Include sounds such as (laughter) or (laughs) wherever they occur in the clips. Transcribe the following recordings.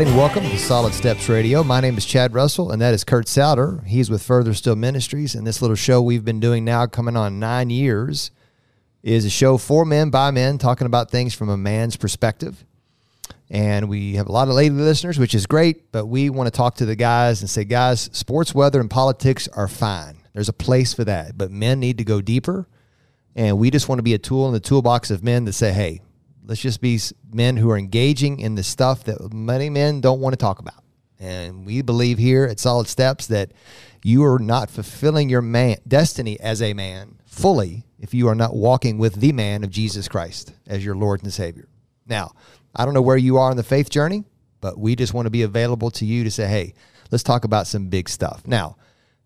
everybody, and welcome to Solid Steps Radio. My name is Chad Russell, and that is Kurt Souter. He's with Further Still Ministries, and this little show we've been doing now, coming on nine years, is a show for men by men, talking about things from a man's perspective. And we have a lot of lady listeners, which is great, but we want to talk to the guys and say, guys, sports, weather, and politics are fine. There's a place for that, but men need to go deeper. And we just want to be a tool in the toolbox of men to say, hey, let's just be men who are engaging in the stuff that many men don't want to talk about. And we believe here at Solid Steps that you are not fulfilling your man destiny as a man fully if you are not walking with the man of Jesus Christ as your Lord and Savior. Now, I don't know where you are in the faith journey, but we just want to be available to you to say, hey, let's talk about some big stuff. Now,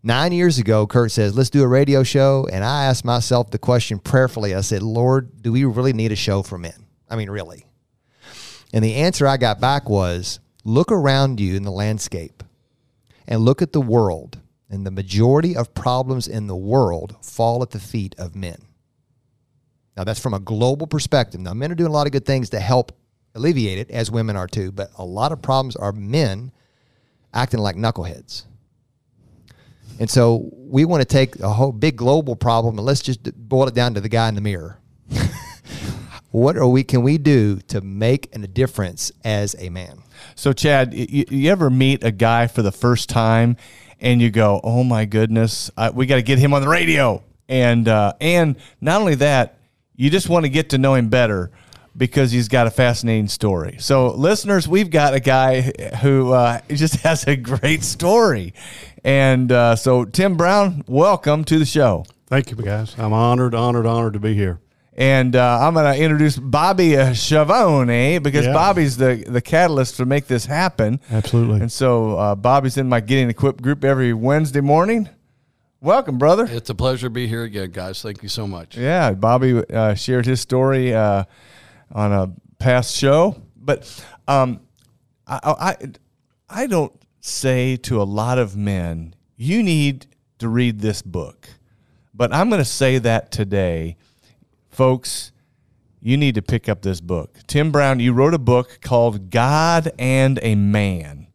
nine years ago, Kurt says, let's do a radio show. And I asked myself the question prayerfully I said, Lord, do we really need a show for men? I mean, really. And the answer I got back was look around you in the landscape and look at the world. And the majority of problems in the world fall at the feet of men. Now, that's from a global perspective. Now, men are doing a lot of good things to help alleviate it, as women are too, but a lot of problems are men acting like knuckleheads. And so we want to take a whole big global problem and let's just boil it down to the guy in the mirror. (laughs) what are we can we do to make a difference as a man? So, Chad, you, you ever meet a guy for the first time and you go, "Oh my goodness, I, we got to get him on the radio," and uh, and not only that, you just want to get to know him better because he's got a fascinating story. So, listeners, we've got a guy who uh, (laughs) just has a great story, and uh, so Tim Brown, welcome to the show. Thank you, guys. I'm honored, honored, honored to be here. And uh, I'm going to introduce Bobby Chavone Schiavone because yeah. Bobby's the, the catalyst to make this happen. Absolutely. And so uh, Bobby's in my Getting Equipped group every Wednesday morning. Welcome, brother. It's a pleasure to be here again, guys. Thank you so much. Yeah, Bobby uh, shared his story uh, on a past show, but um, I, I I don't say to a lot of men, you need to read this book, but I'm going to say that today folks, you need to pick up this book. Tim Brown, you wrote a book called God and a Man.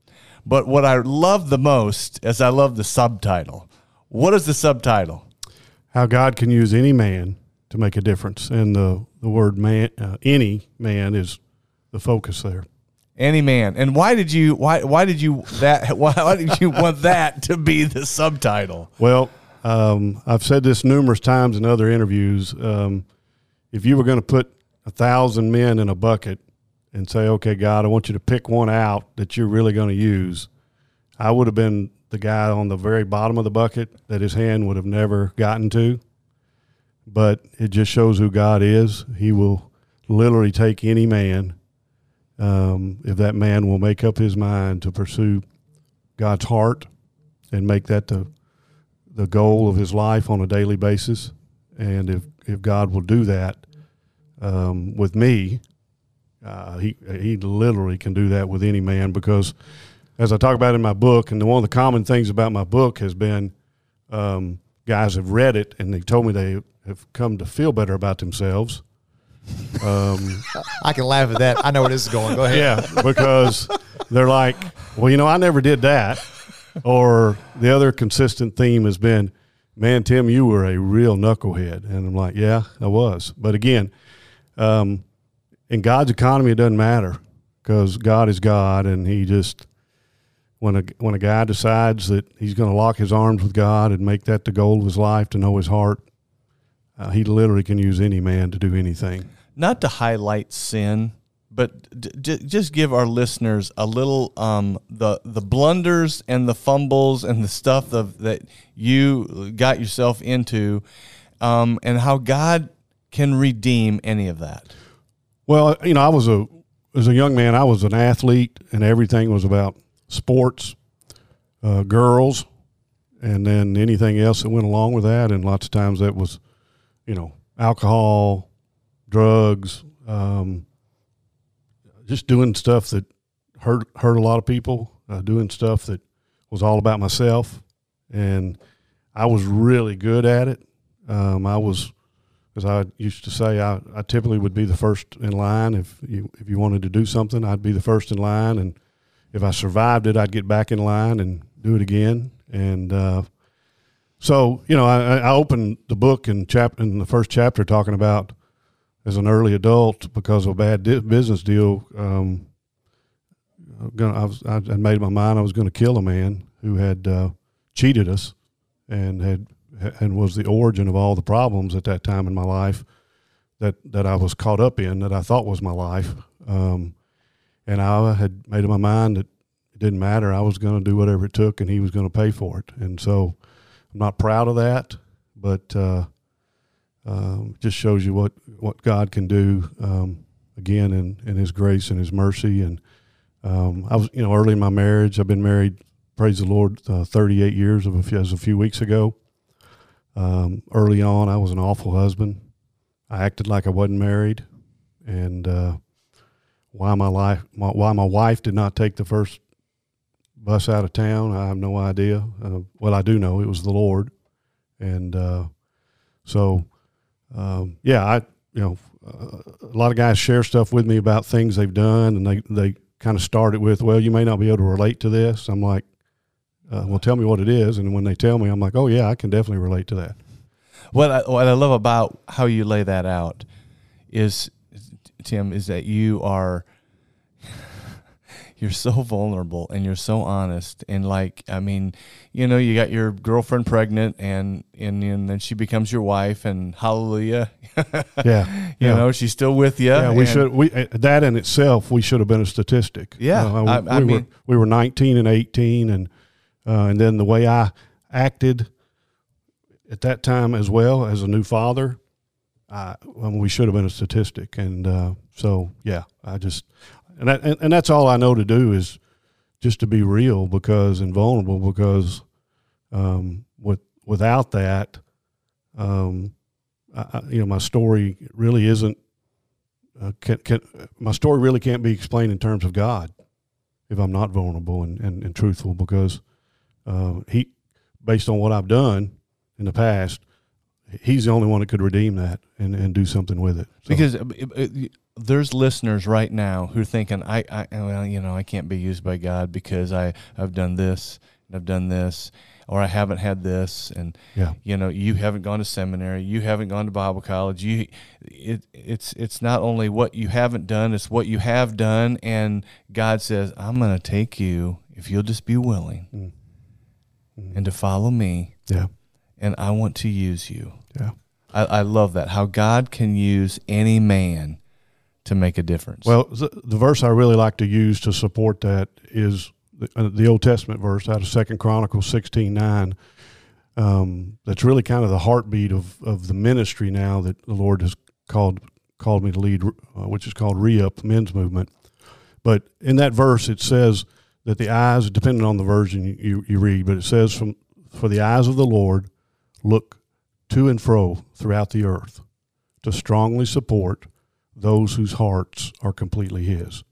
But what I love the most is I love the subtitle. What is the subtitle? How God can use any man to make a difference. And the, the word man, uh, any man is the focus there. Any man. And why did you why why did you that (laughs) why, why did you want that to be the subtitle? Well, um, I've said this numerous times in other interviews. Um, if you were going to put a thousand men in a bucket and say, okay, God, I want you to pick one out that you're really going to use, I would have been the guy on the very bottom of the bucket that his hand would have never gotten to. But it just shows who God is. He will literally take any man um, if that man will make up his mind to pursue God's heart and make that the the goal of his life on a daily basis. And if if God will do that um, with me, uh, he he literally can do that with any man because, as I talk about in my book, and one of the common things about my book has been um, guys have read it and they've told me they have come to feel better about themselves. Um, (laughs) I can laugh at that. I know where this is going. Go ahead. Yeah, because they're like, well, you know, I never did that. Or the other consistent theme has been, man, Tim, you were a real knucklehead. And I'm like, yeah, I was. But again, um, in God's economy, it doesn't matter because God is God, and He just when a when a guy decides that he's going to lock his arms with God and make that the goal of his life to know His heart, uh, he literally can use any man to do anything. Not to highlight sin, but d- d- just give our listeners a little um, the the blunders and the fumbles and the stuff of, that you got yourself into, um, and how God can redeem any of that. Well, you know, I was a as a young man, I was an athlete, and everything was about sports, uh, girls, and then anything else that went along with that. And lots of times that was, you know, alcohol, drugs. Um, just doing stuff that hurt hurt a lot of people, uh, doing stuff that was all about myself, and I was really good at it. Um, I was, as I used to say, I, I typically would be the first in line if you if you wanted to do something, I'd be the first in line, and if I survived it, I'd get back in line and do it again. And uh, so, you know, I, I opened the book in chap in the first chapter talking about as an early adult because of a bad di- business deal. Um, gonna, I, was, I had made my mind I was going to kill a man who had uh, cheated us and had and was the origin of all the problems at that time in my life that that I was caught up in that I thought was my life. Um, and I had made up my mind that it didn't matter. I was going to do whatever it took, and he was going to pay for it. And so, I'm not proud of that, but uh, um, just shows you what what God can do. Um, again, in in His grace and His mercy. And um, I was, you know, early in my marriage. I've been married, praise the Lord, uh, 38 years of a few, as a few weeks ago. Um, early on, I was an awful husband. I acted like I wasn't married, and uh, why my life, my, why my wife did not take the first bus out of town, I have no idea. Uh, well, I do know it was the Lord, and uh, so um, yeah, I you know uh, a lot of guys share stuff with me about things they've done, and they they kind of start it with, well, you may not be able to relate to this. I'm like, uh, well, tell me what it is, and when they tell me, I'm like, oh yeah, I can definitely relate to that. What I, what I love about how you lay that out is, Tim, is that you are you're so vulnerable and you're so honest and like I mean, you know, you got your girlfriend pregnant and and, and then she becomes your wife and hallelujah. (laughs) Yeah, you yeah. know, she's still with you. Yeah, we should. We uh, that in itself, we should have been a statistic. Yeah, Uh, we, I- I we mean- were we were 19 and 18, and uh, and then the way I acted at that time as well as a new father, I, well, we should have been a statistic. And uh, so, yeah, I just and that and, and that's all I know to do is just to be real because and vulnerable because um, with without that, um, I, you know, my story really isn't uh, can, can, my story really can't be explained in terms of God if I'm not vulnerable and, and, and truthful because uh, he, based on what I've done in the past, he's the only one that could redeem that and, and do something with it. So, because uh, uh, there's listeners right now who are thinking, I, I, well, you know, I can't be used by God because I, I've done this and I've done this, or I haven't had this, and yeah, you know, you haven't gone to seminary, you haven't gone to Bible college. You, it, it's, it's not only what you haven't done, it's what you have done, and God says, I'm going to take you if you'll just be willing Mm. and to follow me, yeah, and I want to use you. Yeah. I, I love that how God can use any man to make a difference. Well, the, the verse I really like to use to support that is the, uh, the Old Testament verse out of Second Chronicles sixteen nine. Um, that's really kind of the heartbeat of, of the ministry now that the Lord has called called me to lead, uh, which is called Re-Up Men's Movement. But in that verse, it says that the eyes, depending on the version you, you, you read, but it says from for the eyes of the Lord look to and fro throughout the earth to strongly support those whose hearts are completely His.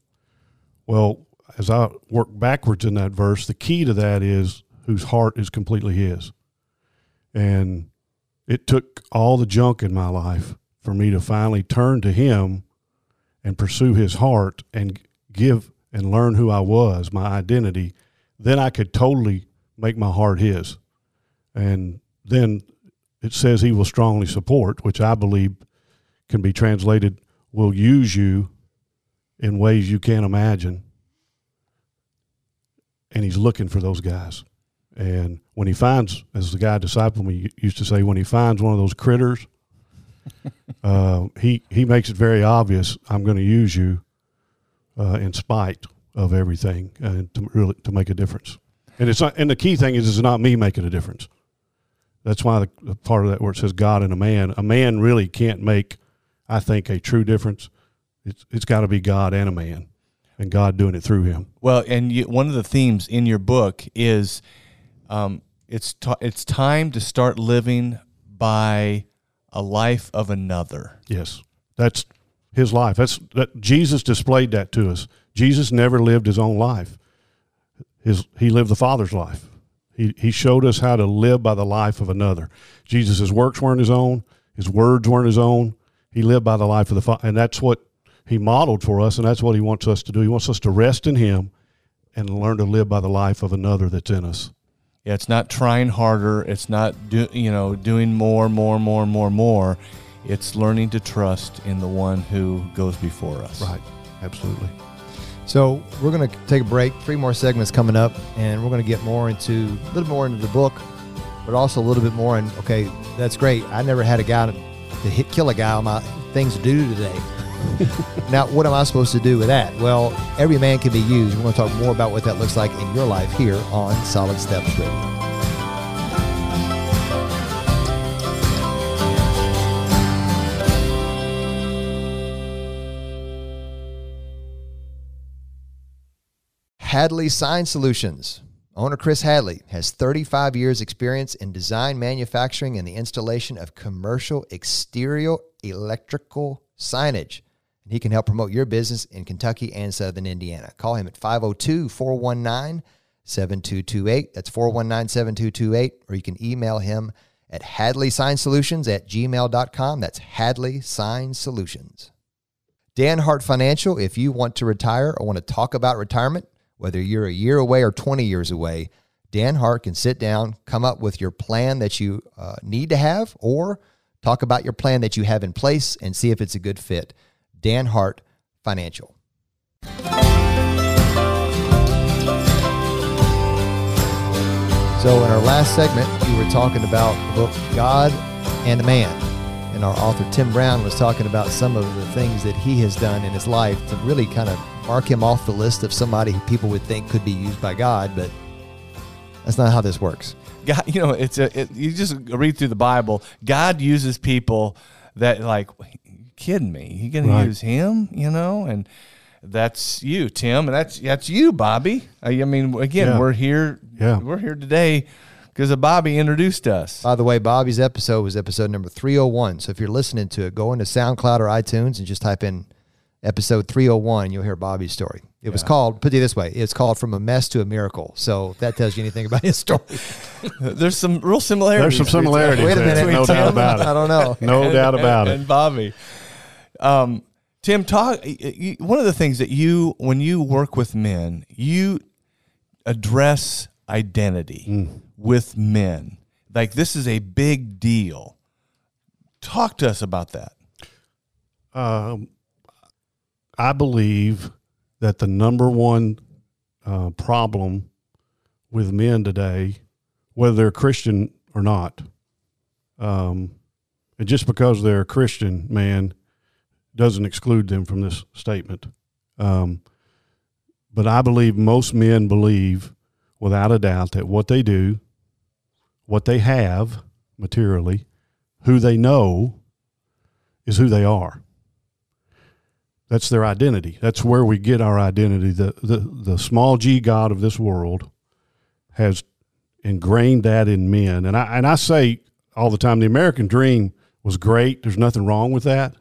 Well, as I work backwards in that verse, the key to that is whose heart is completely His. And it took all the junk in my life for me to finally turn to Him and pursue His heart and give and learn who I was, my identity. Then I could totally make my heart His. And then it says He will strongly support, which I believe can be translated will use you in ways you can't imagine. And he's looking for those guys. And when he finds, as the guy disciple me used to say, when he finds one of those critters, (laughs) uh, he he makes it very obvious. I'm going to use you uh, in spite of everything, and to really to make a difference. And it's not, and the key thing is, it's not me making a difference. That's why the, the part of that where it says God and a man, a man really can't make I think, a true difference. It's it's got to be God and a man, and God doing it through him. Well, and you, one of the themes in your book is um, it's t- it's time to start living by a life of another. Yes, that's his life. That's that Jesus displayed that to us. Jesus never lived his own life. His he lived the Father's life. He he showed us how to live by the life of another. Jesus' works weren't his own. His words weren't his own. He lived by the life of the Father, and that's what he modeled for us, and that's what he wants us to do. He wants us to rest in him and learn to live by the life of another that's in us. Yeah, it's not trying harder. It's not do, you know doing more, more, more, more, more. It's learning to trust in the one who goes before us. Right. Absolutely. So we're going to take a break. Three more segments coming up, and we're going to get more into a little more into the book, but also a little bit more. And okay, that's great. I never had a guy to, hit kill a guy on my things to do today. (laughs) now, what am I supposed to do with that? Well, every man can be used. We're going to talk more about what that looks like in your life here on Solid Steps Radio. Hadley Sign Solutions. Owner Chris Hadley has 35 years experience in design, manufacturing, and the installation of commercial exterior electrical signage. And he can help promote your business in Kentucky and Southern Indiana. Call him at 502 419 7228. That's 419 7228. Or you can email him at Hadley Sign Solutions at gmail.com. That's Hadley Sign Solutions. Dan Hart Financial, if you want to retire or want to talk about retirement, whether you're a year away or 20 years away, Dan Hart can sit down, come up with your plan that you uh, need to have, or talk about your plan that you have in place and see if it's a good fit. Dan Hart Financial. So, in our last segment, we were talking about the book God and Man. And our author, Tim Brown, was talking about some of the things that he has done in his life to really kind of mark him off the list of somebody who people would think could be used by God. But that's not how this works. God, you know, it's a it, you just read through the Bible. God uses people that like, you kidding me? You gonna Right. use him? You know, and that's you, Tim, and that's that's you, Bobby. I I mean, again, Yeah. we're here. Yeah. we're here today because of Bobby introduced us. By the way, Bobby's episode was episode number 301. So if you're listening to it, go into SoundCloud or iTunes and just type in episode 301 you'll hear Bobby's story. It was called, put it this way, it's called From a Mess to a Miracle. So if that tells you anything about his story. (laughs) There's some real similarities. There's some similarities. Wait a there, minute. No Tim, doubt about it. I don't know. No and- doubt about and, it. And Bobby, um, Tim, talk. y- y- One of the things that you, when you work with men, you address identity Mm. with men. Like this is a big deal. Talk to us about that. Um, I believe that the number one uh, problem with men today, whether they're Christian or not, um, and just because they're a Christian man doesn't exclude them from this statement. Um, but I believe most men believe, without a doubt, that what they do, what they have materially, who they know, is who they are. That's their identity. That's where we get our identity. The, the, the small g God of this world has ingrained that in men. And I, and I say all the time the American dream was great. There's nothing wrong with that.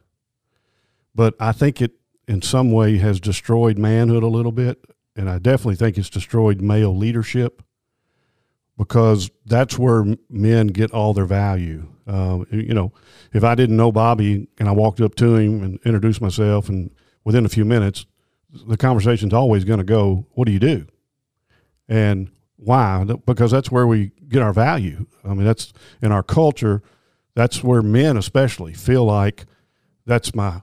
But I think it, in some way, has destroyed manhood a little bit. And I definitely think it's destroyed male leadership because that's where men get all their value. Uh, you know, if I didn't know Bobby and I walked up to him and introduced myself, and within a few minutes, the conversation's always going to go, "What do you do?" and why? Because that's where we get our value. I mean, that's in our culture. That's where men, especially, feel like that's my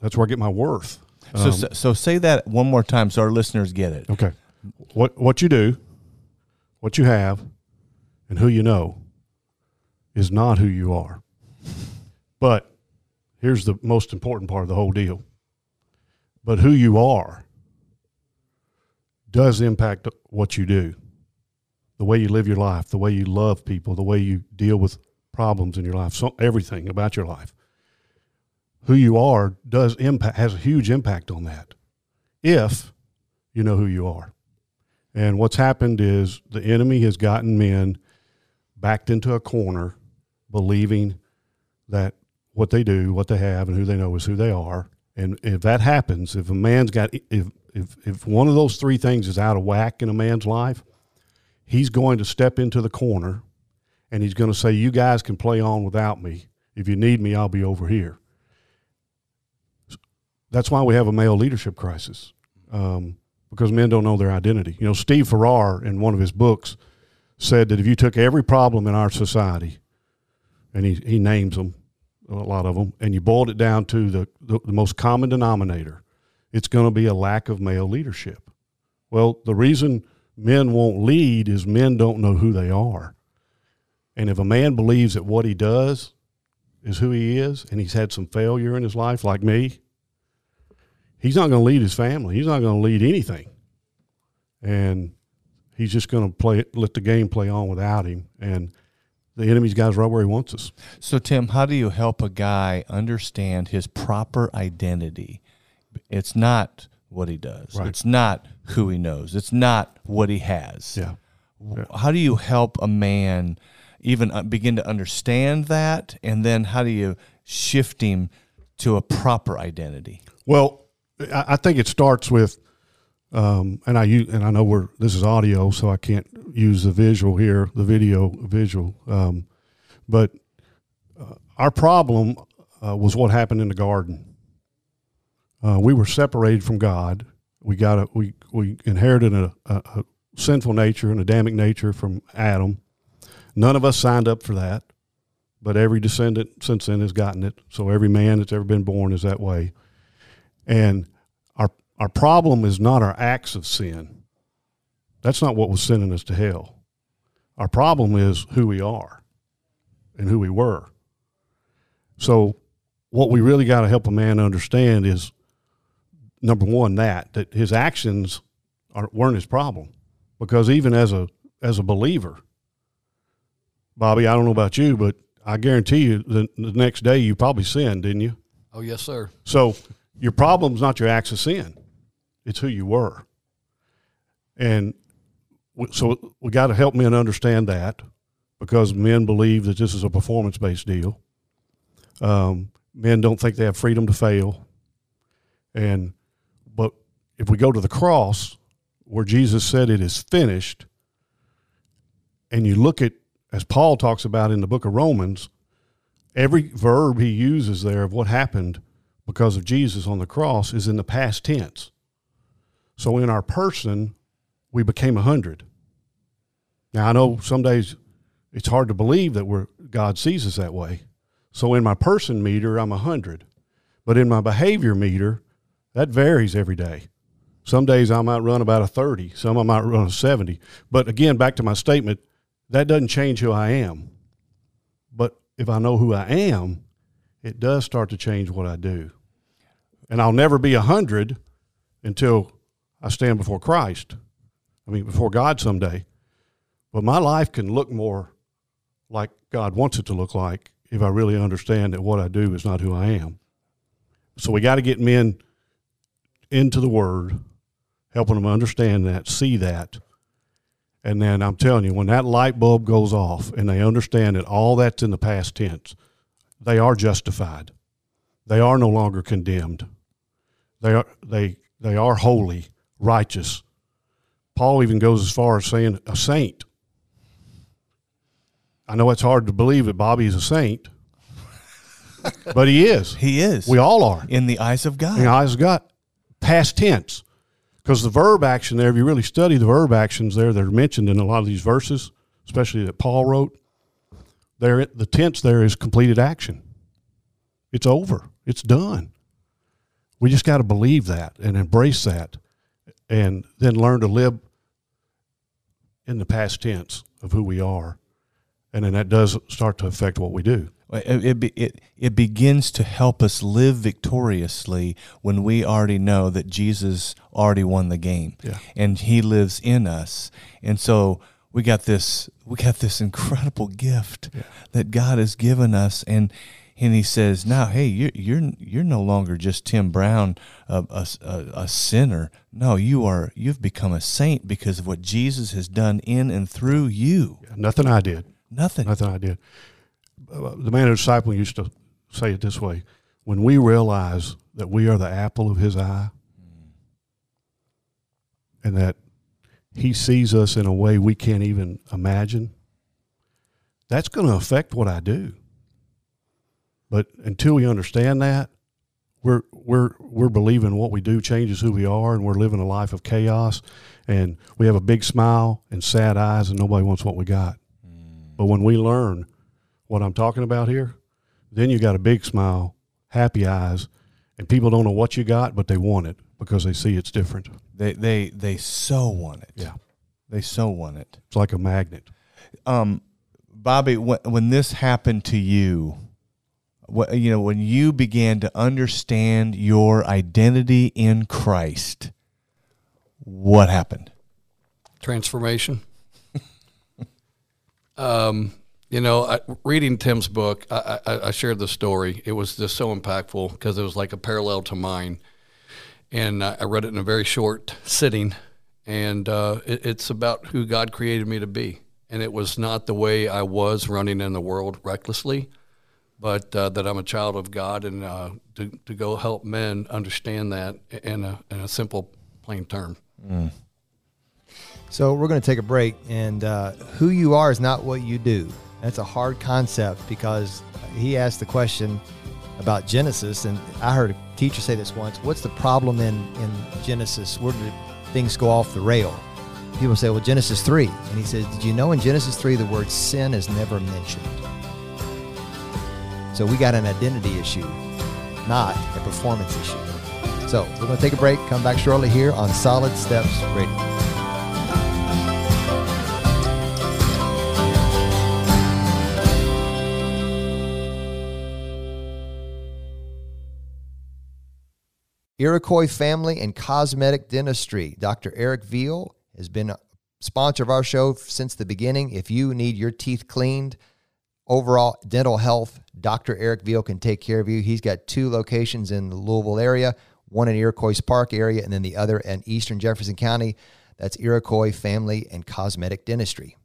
that's where I get my worth. So, Um, so, so say that one more time so our listeners get it. Okay. What what you do, what you have, and who you know is not who you are. But here's the most important part of the whole deal. But who you are does impact what you do. The way you live your life, the way you love people, the way you deal with problems in your life, so everything about your life. Who you are does impact has a huge impact on that. If you know who you are. And what's happened is the enemy has gotten men backed into a corner believing that what they do, what they have, and who they know is who they are. And if that happens, if a man's got, if, if, if one of those three things is out of whack in a man's life, he's going to step into the corner and he's going to say, You guys can play on without me. If you need me, I'll be over here. That's why we have a male leadership crisis. Um, because men don't know their identity. You know, Steve Farrar in one of his books said that if you took every problem in our society, and he, he names them, a lot of them, and you boiled it down to the, the, the most common denominator, it's going to be a lack of male leadership. Well, the reason men won't lead is men don't know who they are. And if a man believes that what he does is who he is, and he's had some failure in his life, like me, he's not going to lead his family. He's not going to lead anything. And he's just going to play let the game play on without him. And the enemy's guy's right where he wants us. So, Tim, how do you help a guy understand his proper identity? It's not what he does. Right. It's not who he knows. It's not what he has. Yeah. How do you help a man even uh, begin to understand that, and then how do you shift him to a proper identity? Well, I, think it starts with, um, and I use, and I know we're this is audio, so I can't use the visual here, the video visual. Um, but uh, our problem uh, was what happened in the garden. Uh, we were separated from God. We got a we we inherited a, a, a sinful nature and a Adamic nature from Adam. None of us signed up for that, but every descendant since then has gotten it. So every man that's ever been born is that way. And our problem is not our acts of sin. That's not what was sending us to hell. Our problem is who we are and who we were. So what we really got to help a man understand is number one that that his actions are, weren't his problem because even as a as a believer bobby i don't know about you but i guarantee you the, the next day you probably sinned didn't you Oh, yes, sir. so your problem's not your acts of sin it's who you were. And so we got to help men understand that because men believe that this is a performance based deal. Um, men don't think they have freedom to fail. And but if we go to the cross where jesus said it is finished and you look at as paul talks about in the book of romans every verb he uses there of what happened because of jesus on the cross is in the past tense so in our person we became a hundred. Now i know some days it's hard to believe that we're god sees us that way. So in my person meter i'm a hundred. But in my behavior meter that varies every day. Some days i might run about a 30 some i might run a 70 but again back to my statement that doesn't change who i am. But if i know who i am it does start to change what i do. And i'll never be a hundred until i stand before christ. I mean before god someday. But my life can look more like god wants it to look like if i really understand that what i do is not who i am. So we got to get men into the word helping them understand that see that. And then i'm telling you when that light bulb goes off and they understand that all that's in the past tense they are justified. They are no longer condemned. They are they they are holy righteous paul even goes as far as saying a saint i know it's hard to believe that bobby is a saint (laughs) but he is He is. we all are in the eyes of God. in the eyes of God. Past tense. Because the verb action there, if you really study the verb actions there, they're mentioned in a lot of these verses, especially that Paul wrote. There, the tense there is completed action. It's over. It's done. We just got to believe that and embrace that, and then learn to live in the past tense of who we are, and then that does start to affect what we do. It, it, it, it begins to help us live victoriously when we already know that Jesus already won the game Yeah. and he lives in us. And so we got this we got this incredible gift that God has given us and and he says, "Now, hey, you're you're you're no longer just Tim Brown, a, a, a, a sinner. No, you are you've become a saint because of what Jesus has done in and through you. Nothing I did. Nothing. Nothing I did. Uh, The man of disciple used to say it this way: When we realize that we are the apple of His eye, and that He sees us in a way we can't even imagine, that's going to affect what I do. But until we understand that, we're we're we're believing what we do changes who we are, and we're living a life of chaos, and we have a big smile and sad eyes, and nobody wants what we got. But when we learn what I'm talking about here, then you got a big smile, happy eyes, and people don't know what you got, but they want it because they see it's different. They they they so want it. Yeah. They so want it. It's like a magnet. Um, Bobby, when, when this happened to you, what, you know, when you began to understand your identity in Christ, what happened? Transformation. (laughs) um, you know, I, reading Tim's book, I, I, I shared the story. It was just so impactful because it was like a parallel to mine. And I, read it in a very short sitting. And uh, it, it's about who God created me to be. And it was not the way I was running in the world recklessly, but uh, that I'm a child of God and uh, to, to go help men understand that in a, in a simple, plain term. So we're going to take a break, and uh, who you are is not what you do. That's a hard concept because he asked the question about Genesis, and I heard a teacher say this once. What's the problem in in Genesis? Where did things go off the rail? People say, "Well, Genesis 3. and he says, "Did you know in Genesis three the word sin is never mentioned?" So we got an identity issue, not a performance issue. So we're going to take a break. Come back shortly here on Solid Steps Radio. Iroquois Family and Cosmetic Dentistry. Dr. Eric Veal has been a sponsor of our show since the beginning. If you need your teeth cleaned, overall dental health, Dr. Eric Veal can take care of you. He's got two locations in the Louisville area, one in Iroquois Park area, and then the other in Eastern Jefferson County. That's Iroquois Family and Cosmetic Dentistry.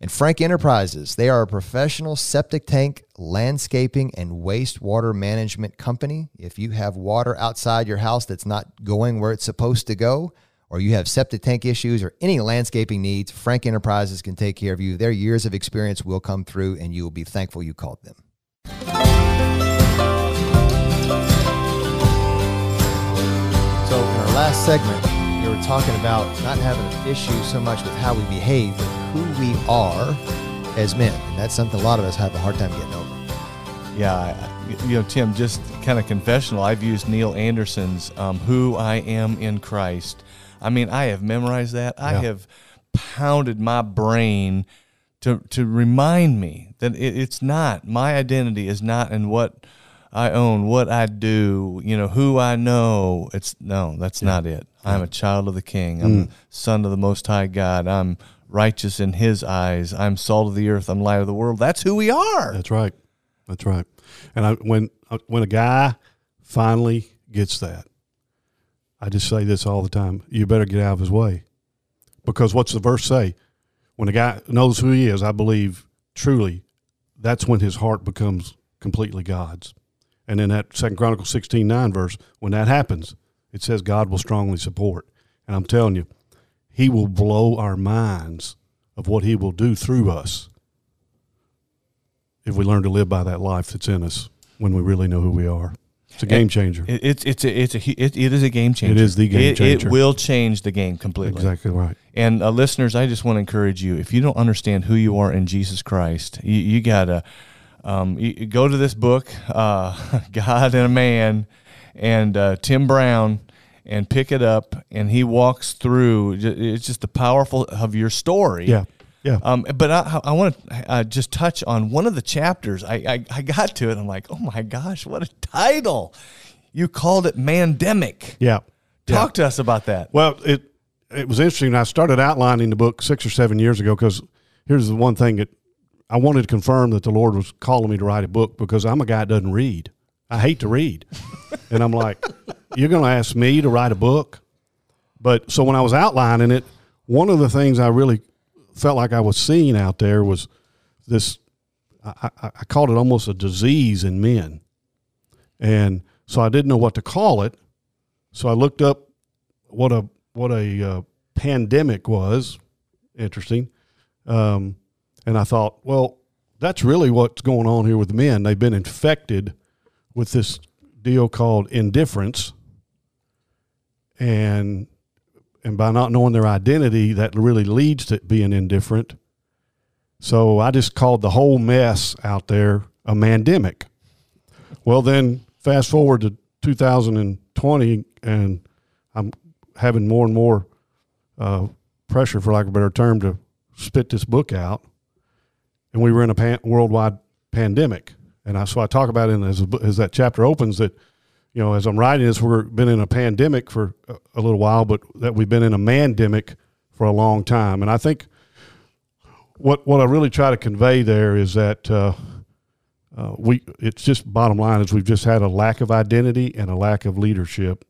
And Frank Enterprises, they are a professional septic tank, landscaping, and wastewater management company. If you have water outside your house that's not going where it's supposed to go, or you have septic tank issues or any landscaping needs, Frank Enterprises can take care of you. Their years of experience will come through, and you will be thankful you called them. So, in our last segment, we were talking about not having an issue so much with how we behave, but who we are as men. And that's something a lot of us have a hard time getting over. Yeah, I- you know, Tim, just kind of confessional. I've used Neil Anderson's um, "Who I Am in Christ." I mean, I have memorized that. I have pounded my brain to to remind me that it, it's not my identity is not in what I own, what I do, you know, who I know. It's no, that's not it. I'm a child of the King. I'm the son of the Most High God. I'm righteous in His eyes. I'm salt of the earth. I'm light of the world. That's who we are. That's right. That's right. And I, when uh, when a guy finally gets that, I just say this all the time: you better get out of his way, because what's the verse say? When a guy knows who he is, I believe truly, that's when his heart becomes completely God's. And in that Second Chronicles sixteen nine verse, when that happens, it says God will strongly support. And I'm telling you, He will blow our minds of what He will do through us if we learn to live by that life that's in us when we really know who we are. It's a game changer. It, it's it's a, it's a it, it is a game changer. It is the game It- changer. It will change the game completely. exactly right. And uh, listeners, I just want to encourage you: if you don't understand who you are in Jesus Christ, you, you gotta um, you go to this book, uh, (laughs) God and a Man, and uh, Tim Brown, and pick it up. And he walks through. It's just the powerful of your story. Yeah. Yeah. Um, but I, I want to uh, just touch on one of the chapters. I, I, I got to it. I'm like, oh my gosh, what a title! You called it Mandemic. yeah. Talk to us about that. Well, it it was interesting. I started outlining the book six or seven years ago because here's the one thing that I wanted to confirm that the Lord was calling me to write a book because I'm a guy that doesn't read. I hate to read, (laughs) and I'm like, you're going to ask me to write a book? But so when I was outlining it, one of the things I really felt like I was seeing out there was this. I, I, I called it almost a disease in men, and so I didn't know what to call it. So I looked up what a what a uh, pandemic was. Interesting, um, and I thought, well, that's really what's going on here with men. They've been infected with this deal called indifference, and and by not knowing their identity, that really leads to being indifferent. So I just called the whole mess out there a mandemic. Well, then fast forward to 2020, and I'm having more and more uh, pressure, for lack of a better term, to spit this book out. And we were in a pan- worldwide pandemic, and I, so I talk about it as, as that chapter opens that you know, as I'm writing this, we've been in a pandemic for a, little while, but that we've been in a mandemic for a long time. And I think what what I really try to convey there is that uh, uh, we it's just bottom line is we've just had a lack of identity and a lack of leadership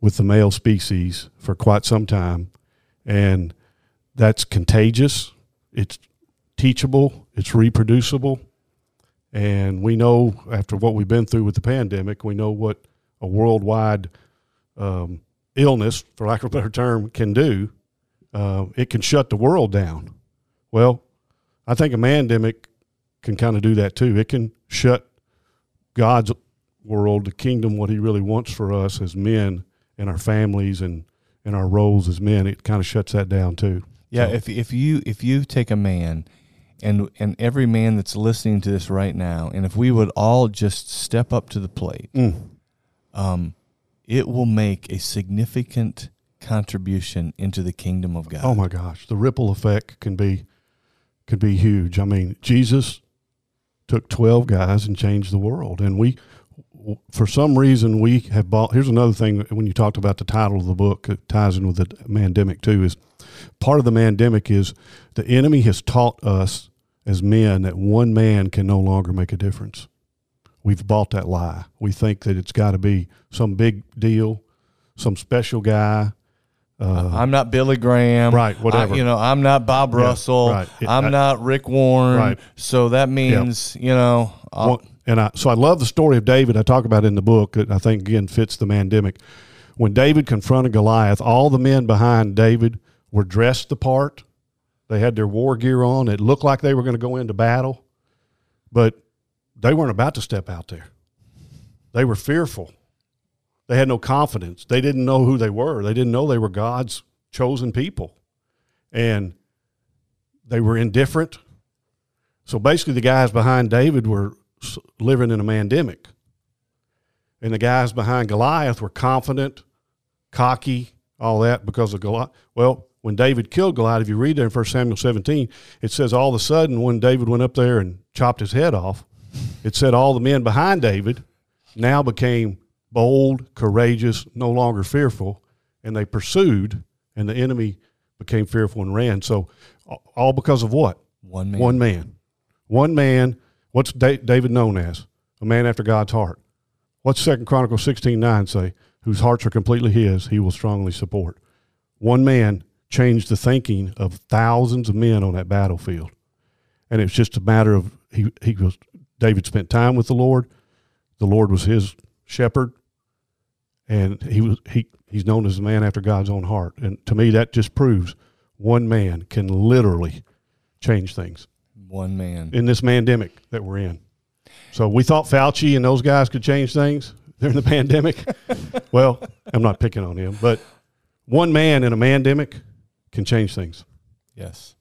with the male species for quite some time, and that's contagious. It's teachable. It's reproducible. And we know after what we've been through with the mandemic, we know what a worldwide um, illness, for lack of a better term, can do. Uh, it can shut the world down. Well, I think a pandemic can kind of do that too. It can shut God's world, the kingdom, what He really wants for us as men and our families and, and our roles as men. It kind of shuts that down too. Yeah, So- if if you if you take a man and and every man that's listening to this right now, and if we would all just step up to the plate, Mm. um, it will make a significant contribution into the kingdom of God. Oh my gosh, the ripple effect can be can be huge. I mean, Jesus took 12 guys and changed the world and we for some reason we have bought here's another thing when you talked about the title of the book it ties in with the mandemic too is part of the mandemic is the enemy has taught us as men that one man can no longer make a difference we've bought that lie we think that it's got to be some big deal some special guy uh, I'm not Billy Graham, Right, whatever. I- you know, I'm not Bob Yeah, Russell. right. It- I'm I- not Rick Warren. Right. So that means you know, I'll, and I so I love the story of David. I talk about in the book that I think again fits the mandemic. When David confronted Goliath, all the men behind David were dressed the part. They had their war gear on. It looked like they were going to go into battle, but they weren't about to step out there. They were fearful. They had no confidence. They didn't know who they were. They didn't know they were God's chosen people. And they were indifferent. So basically, the guys behind David were living in a mandemic. And the guys behind Goliath were confident, cocky, all that because of Goliath. Well, when David killed Goliath, if you read there in 1 Samuel 17, it says all of a sudden when David went up there and chopped his head off, it said all the men behind David now became bold, courageous, no longer fearful, and they pursued, and the enemy became fearful and ran. So, all because of what? one man. One man. One man. What's David known as? A man after God's heart. What's Second Chronicles sixteen nine say? Whose hearts are completely his, he will strongly support. One man changed the thinking of thousands of men on that battlefield. And it's just a matter of he, he was David spent time with the Lord. The Lord was his shepherd. And he was he he's known as a man after God's own heart. And to me that just proves one man can literally change things One man. in this pandemic that we're in. So we thought Fauci and those guys could change things during the (laughs) pandemic. (laughs) well, I'm not picking on him, but one man in a pandemic can change things. yes.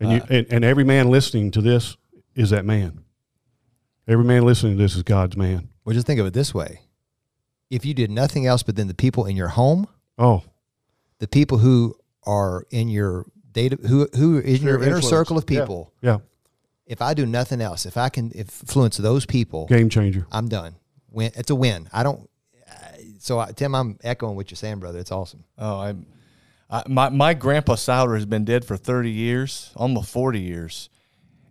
And you Uh, and, and every man listening to this is that man. Every man listening to this is God's man. Well, just think of it this way: if you did nothing else but then the people in your home, Oh, the people who are in your data, who who is in Sphere your inner influence. circle of people, yeah, if I do nothing else, if I can influence those people, game changer. I'm done. Win. It's a win. I don't. uh, So I, Tim, I'm echoing what you're saying, brother. It's awesome. Oh, I, I my my grandpa Souter has been dead for thirty years, almost forty years,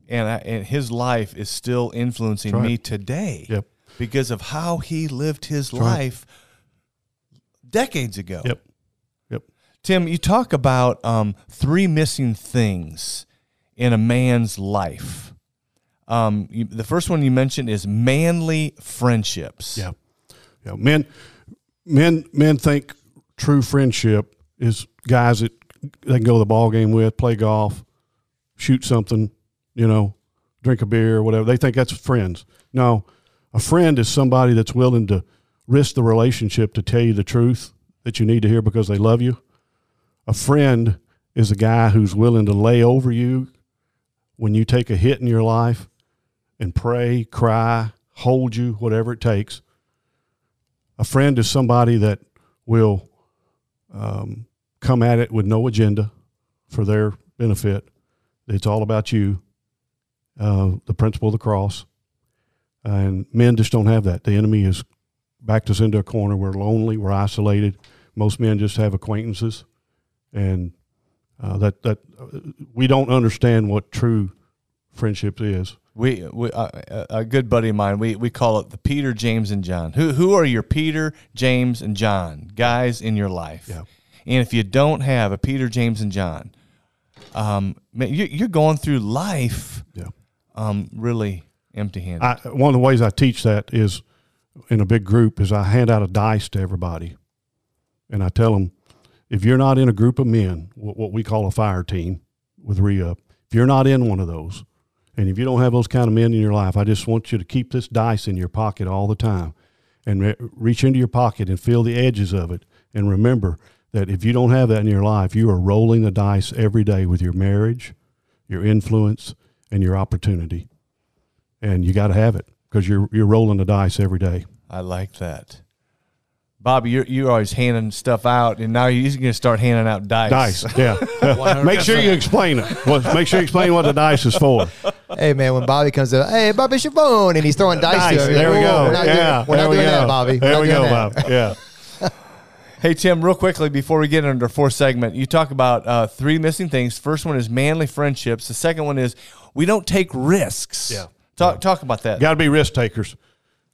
and I, and his life is still influencing right. me today. Yep. Because of how he lived his right. life decades ago. Yep. Yep. Tim, you talk about um, three missing things in a man's life. Um, you, the first one you mentioned is manly friendships. Yeah. Yeah. Men men men think true friendship is guys that they can go to the ball game with, play golf, shoot something, you know, drink a beer or whatever. They think that's friends. No. A friend is somebody that's willing to risk the relationship to tell you the truth that you need to hear because they love you. A friend is a guy who's willing to lay over you when you take a hit in your life and pray, cry, hold you, whatever it takes. A friend is somebody that will um, come at it with no agenda for their benefit. It's all about you, uh, the principle of the cross. And men just don't have that. The enemy has backed us into a corner. We're lonely. We're isolated. Most men just have acquaintances, and uh, that that uh, we don't understand what true friendship is. We, we uh, a good buddy of mine. We we call it the Peter, James, and John. Who who are your Peter, James, and John guys in your life? Yeah. And if you don't have a Peter, James, and John, um, you're going through life, Yeah. um, really empty-handed. One of the ways I teach that is in a big group is I hand out a dice to everybody, and I tell them if you're not in a group of men, what, what we call a fire team with re-up, if you're not in one of those, and if you don't have those kind of men in your life, I just want you to keep this dice in your pocket all the time, and re- reach into your pocket and feel the edges of it, and remember that if you don't have that in your life, you are rolling the dice every day with your marriage, your influence, and your opportunity and you got to have it because you're you're rolling the dice every day. I like that. Bobby, you're you're always handing stuff out, and now you're going to start handing out dice. Dice, yeah. (laughs) make sure you explain it. Well, make sure you explain what the dice is for. Hey man, when Bobby comes to, hey Bobby Shabone, and he's throwing dice, Dice. to him. There we go. We're not yeah, doing, we're not we doing go. that, Bobby. We're There not we doing go, that. Bob. Yeah. Hey Tim, real quickly before we get into our fourth segment, you talk about uh, three missing things. First one is manly friendships. The second one is we don't take risks. Yeah. Talk talk about that. Got to be risk takers.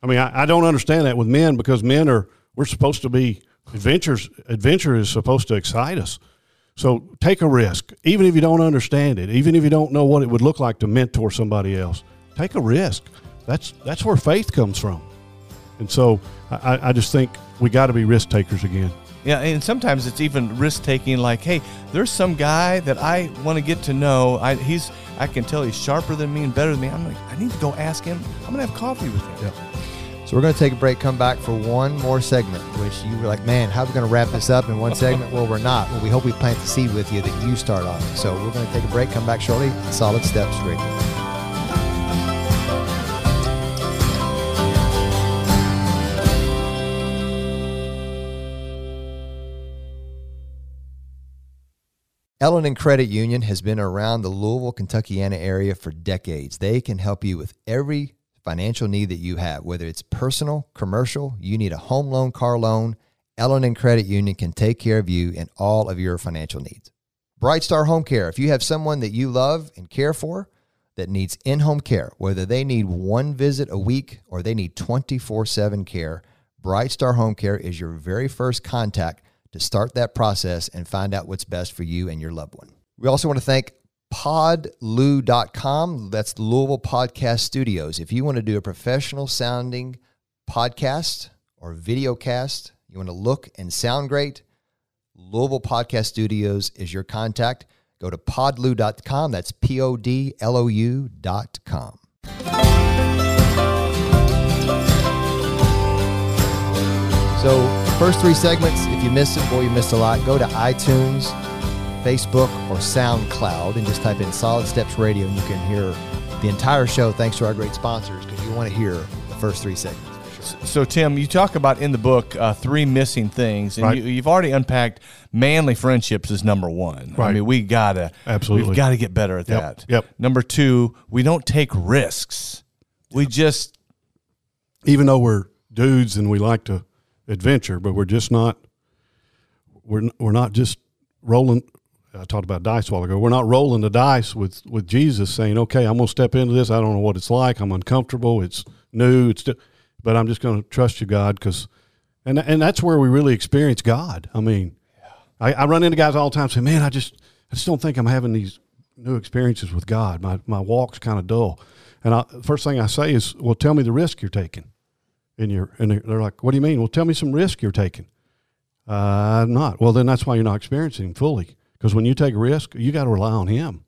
I mean, I, I don't understand that with men because men are we're supposed to be adventures. Adventure is supposed to excite us. So take a risk, even if you don't understand it, even if you don't know what it would look like to mentor somebody else. Take a risk. That's that's where faith comes from. And so I, I just think we got to be risk takers again. Yeah, and sometimes it's even risk taking. Like, hey, there's some guy that I want to get to know. I he's I can tell he's sharper than me and better than me. I'm like, I need to go ask him. I'm gonna have coffee with him. So we're going to take a break, come back for one more segment, which you were like, man, how are we going to wrap this up in one (laughs) segment? Well, we're not. Well, we hope we plant the seed with you that you start on. So we're going to take a break, come back shortly. Solid Steps Radio. L&N Credit Union has been around the Louisville, Kentuckiana area for decades. They can help you with every financial need that you have, whether it's personal, commercial, you need a home loan, car loan, L&N Credit Union can take care of you and all of your financial needs. Bright Star Home Care, if you have someone that you love and care for that needs in-home care, whether they need one visit a week or they need 24/7 care, Bright Star Home Care is your very first contact to start that process and find out what's best for you and your loved one. We also want to thank podloo.com. That's Louisville Podcast Studios. If you want to do a professional sounding podcast or video cast, you want to look and sound great, Louisville Podcast Studios is your contact. Go to podloo.com. That's P O D L O U.com. So, first three segments, if you missed it, boy, you missed a lot. Go to iTunes, Facebook, or SoundCloud and just type in Solid Steps Radio and you can hear the entire show thanks to our great sponsors because you want to hear the first three segments. So Tim, you talk about in the book uh, three missing things, and Right. you, you've already unpacked manly friendships is number one. Right. I mean, we gotta Absolutely. we've got to get better at Yep. that. Yep. Number two, we don't take risks. We just even though we're dudes and we like to adventure, but we're just not we're we're not just rolling. I talked about dice a while ago. We're not rolling the dice with with Jesus, saying, "Okay, I'm going to step into this. I don't know what it's like. I'm uncomfortable. It's new. It's, but I'm just going to trust you, God, because." And, and that's where we really experience God. I mean, I, I run into guys all the time say, "Man, I just I just don't think I'm having these new experiences with God. My my walk's kind of dull." And I, first thing I say is, "Well, tell me the risk you're taking." And you're and they're- like, "What do you mean?" Well, tell me some risk you're taking. Uh, I'm not. Well, then that's why you're not experiencing him fully. Because when you take a risk, you got to rely on him,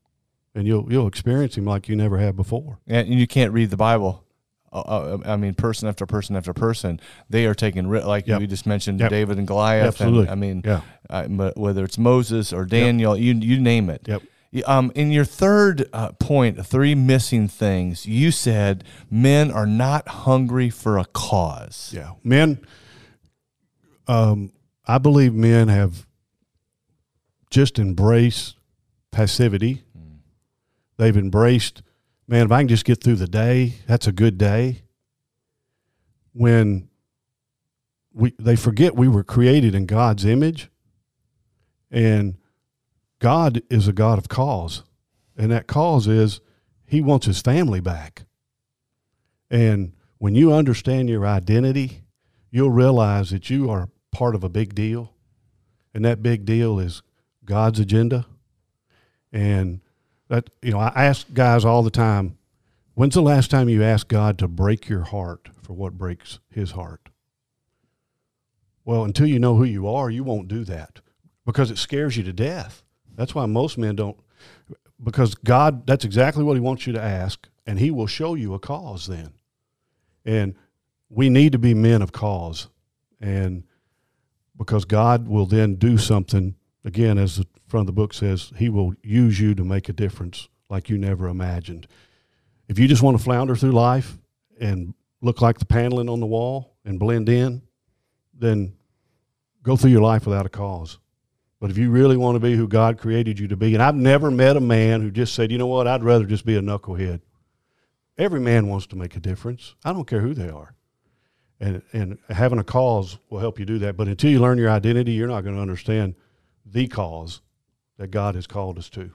and you'll you'll experience him like you never have before. and you can't read the Bible uh, uh, I mean, person after person after person, they are taking risk. like Yep. you just mentioned Yep. David and Goliath. and, Absolutely. I mean, Yeah. but whether it's Moses or Daniel, you you name it. Yep. Um, in your third uh, point, three missing things, you said men are not hungry for a cause. Yeah, men. Um, I believe men have just embraced passivity. They've embraced, man. If I can just get through the day, that's a good day. When we they forget we were created in God's image, and God is a God of cause, and that cause is He wants His family back. And when you understand your identity, you'll realize that you are part of a big deal. And that big deal is God's agenda. And that, you know, I ask guys all the time, when's the last time you asked God to break your heart for what breaks his heart? Well, until you know who you are, you won't do that because it scares you to death. That's why most men don't, because God, that's exactly what he wants you to ask, and he will show you a cause then. And we need to be men of cause. And because God will then do something, again, as the front of the book says, He will use you to make a difference like you never imagined. If you just want to flounder through life and look like the paneling on the wall and blend in, then go through your life without a cause. But if you really want to be who God created you to be, and I've never met a man who just said, you know what, I'd rather just be a knucklehead. Every man wants to make a difference. I don't care who they are. And, and having a cause will help you do that. But until you learn your identity, you're not going to understand the cause that God has called us to.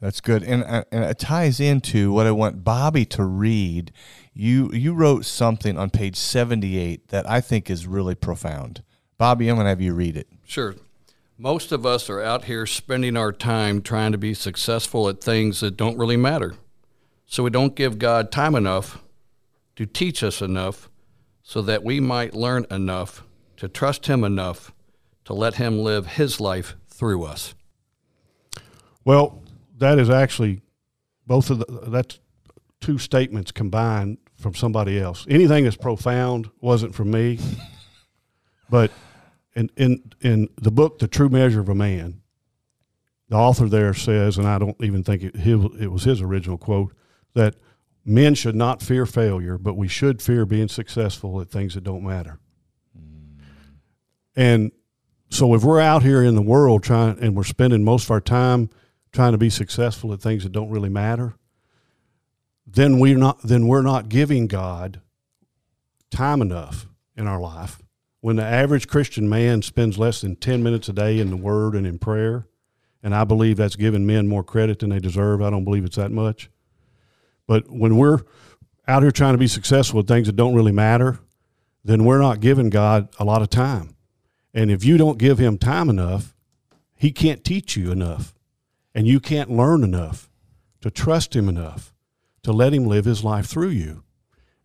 That's good, and uh, and it ties into what I want Bobby to read. You you wrote something on page seventy eight that I think is really profound. Bobby, I'm going to have you read it. Sure. Most of us are out here spending our time trying to be successful at things that don't really matter. So we don't give God time enough to teach us enough so that we might learn enough to trust Him enough to let Him live His life through us. Well, that is actually both of the, that's two statements combined from somebody else. Anything that's profound wasn't from me, (laughs) but in in in the book, The True Measure of a Man, the author there says, and I don't even think it, it was his original quote, that men should not fear failure, but we should fear being successful at things that don't matter. And so if we're out here in the world trying and we're spending most of our time trying to be successful at things that don't really matter, then we're not then we're not giving God time enough in our life. When the average Christian man spends less than 10 minutes a day in the word and in prayer, and I believe that's giving men more credit than they deserve. I don't believe it's that much. But when we're out here trying to be successful at things that don't really matter, then we're not giving God a lot of time. And if you don't give him time enough, he can't teach you enough. And you can't learn enough to trust him enough to let him live his life through you.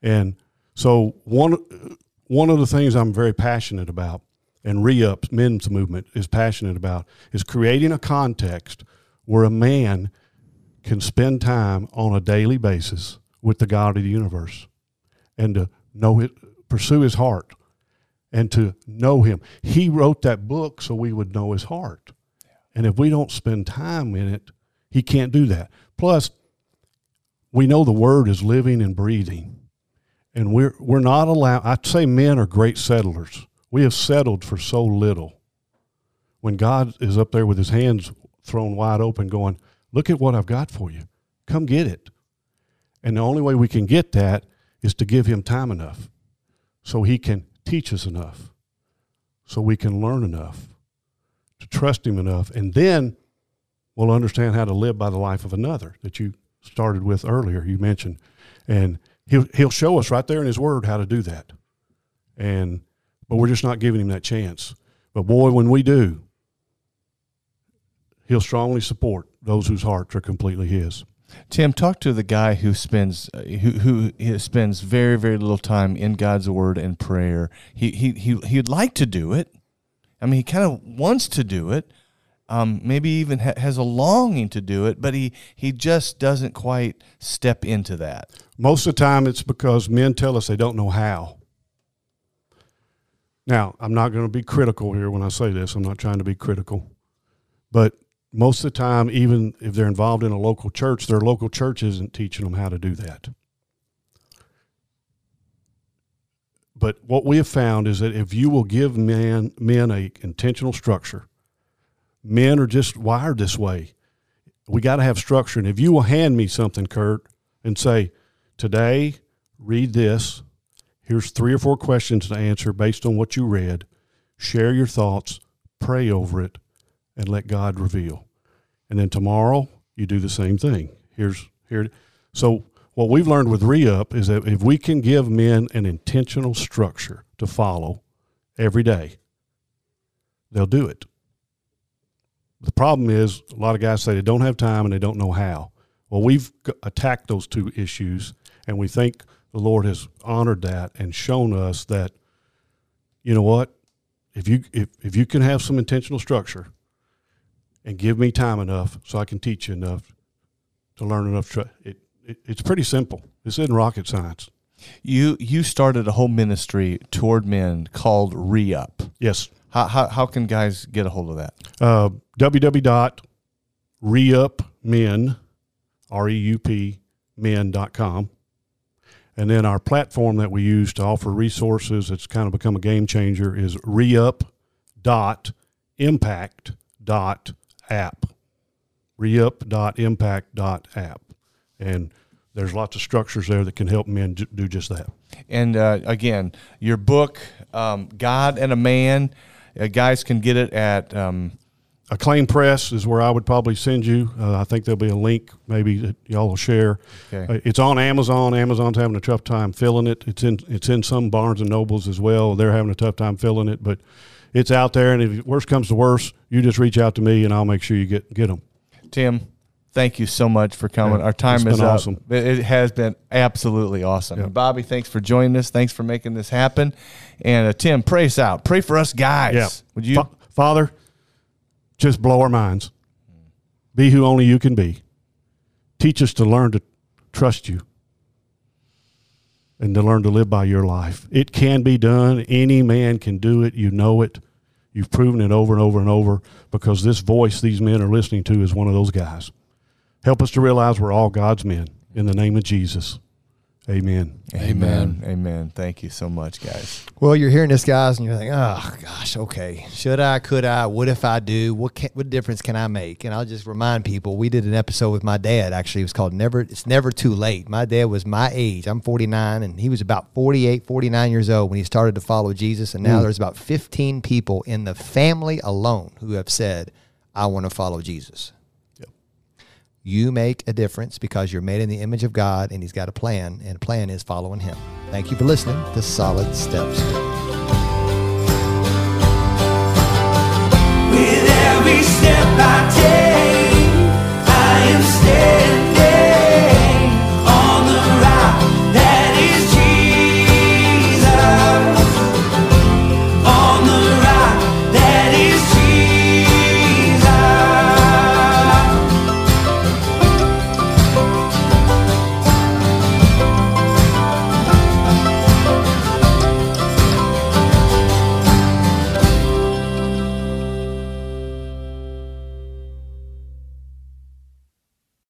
And so one one of the things I'm very passionate about and re-ups men's movement is passionate about is creating a context where a man can spend time on a daily basis with the God of the universe and to know it pursue his heart and to know him. He wrote that book so we would know his heart. And if we don't spend time in it, he can't do that. Plus, we know the word is living and breathing. And we're we're not allowed I'd say men are great settlers. We have settled for so little. When God is up there with his hands thrown wide open going, "Look at what I've got for you. Come get it." And the only way we can get that is to give him time enough so he can teach us enough, so we can learn enough, to trust him enough, and then we'll understand how to live by the life of another that you started with earlier. You mentioned, and he'll he'll show us right there in his word how to do that, and but we're just not giving him that chance. But boy, when we do, he'll strongly support those whose hearts are completely his. Tim, talk to the guy who spends uh, who who spends very very little time in God's word and prayer. He he he he'd like to do it. I mean, he kind of wants to do it, um, maybe even ha- has a longing to do it, but he, he just doesn't quite step into that. Most of the time, it's because men tell us they don't know how. Now, I'm not going to be critical here when I say this. I'm not trying to be critical. But most of the time, even if they're involved in a local church, their local church isn't teaching them how to do that. But what we have found is that if you will give men men a intentional structure, men are just wired this way. We got to have structure. And if you will hand me something, Kurt, and say, today, read this. Here's three or four questions to answer based on what you read. Share your thoughts, pray over it, and let God reveal. And then tomorrow, you do the same thing. Here's here. So what we've learned with re-up is that if we can give men an intentional structure to follow every day, they'll do it. The problem is a lot of guys say they don't have time and they don't know how. Well, we've attacked those two issues, and we think the Lord has honored that and shown us that, you know what, if you if, if you can have some intentional structure, and give me time enough so I can teach you enough to learn enough. Tr- it, it, it's pretty simple. This isn't rocket science. You you started a whole ministry toward men called Re Up. Yes. How, how, how can guys get a hold of that? Uh, www.reupmen, R-E-U-P, men.com. And then our platform that we use to offer resources, it's kind of become a game changer, is reup.impact.app. Reup.impact.app. And there's lots of structures there that can help men do just that. And uh, again, your book, um, God and a Man, uh, guys can get it at um, Acclaim Press is where I would probably send you. Uh, I think there'll be a link maybe that y'all will share. Okay. Uh, it's on Amazon. Amazon's having a tough time filling it. It's in it's in some Barnes and Nobles as well. They're having a tough time filling it, but it's out there. And if worst comes to worst, you just reach out to me, and I'll make sure you get get them. Tim, thank you so much for coming. Yeah, Our time is been up. awesome. It has been absolutely awesome. Yeah. And Bobby, thanks for joining us. Thanks for making this happen. And uh, Tim, pray us out. Pray for us guys. Yeah. Would you? Fa- Father, just blow our minds. Be who only you can be. Teach us to learn to trust you and to learn to live by your life. It can be done. Any man can do it. You know it. You've proven it over and over and over because this voice these men are listening to is one of those guys. Help us to realize we're all God's men. In the name of Jesus. Amen. Amen. Amen. Thank you so much, guys. Well, you're hearing this, guys, and you're thinking, oh, gosh, okay. Should I? Could I? What if I do? What can, what difference can I make? And I'll just remind people, we did an episode with my dad, actually. It was called Never, It's Never Too Late. My dad was my age. I'm 49, and he was about 48, 49 years old when he started to follow Jesus. And now mm. there's about 15 people in the family alone who have said, I want to follow Jesus. You make a difference because you're made in the image of God and He's got a plan, and the plan is following Him. Thank you for listening to Solid Steps. With every step I take, I am standing.